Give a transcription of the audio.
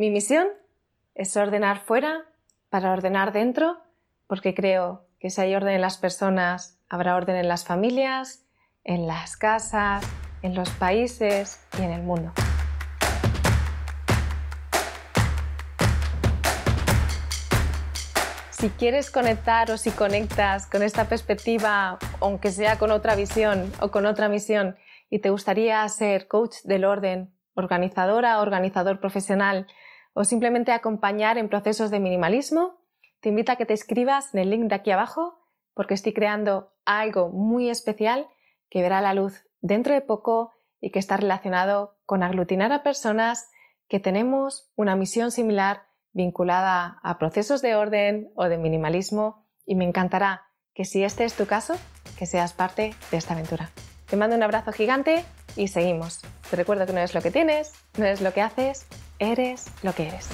Mi misión es ordenar fuera para ordenar dentro, porque creo que si hay orden en las personas, habrá orden en las familias, en las casas, en los países y en el mundo. Si quieres conectar o si conectas con esta perspectiva, aunque sea con otra visión o con otra misión, y te gustaría ser coach del orden, organizadora, organizador profesional o simplemente acompañar en procesos de minimalismo, te invito a que te escribas en el link de aquí abajo porque estoy creando algo muy especial que verá la luz dentro de poco y que está relacionado con aglutinar a personas que tenemos una misión similar vinculada a procesos de orden o de minimalismo y me encantará que si este es tu caso, que seas parte de esta aventura. Te mando un abrazo gigante y seguimos. Te recuerdo que no eres lo que tienes, no eres lo que haces, eres lo que eres.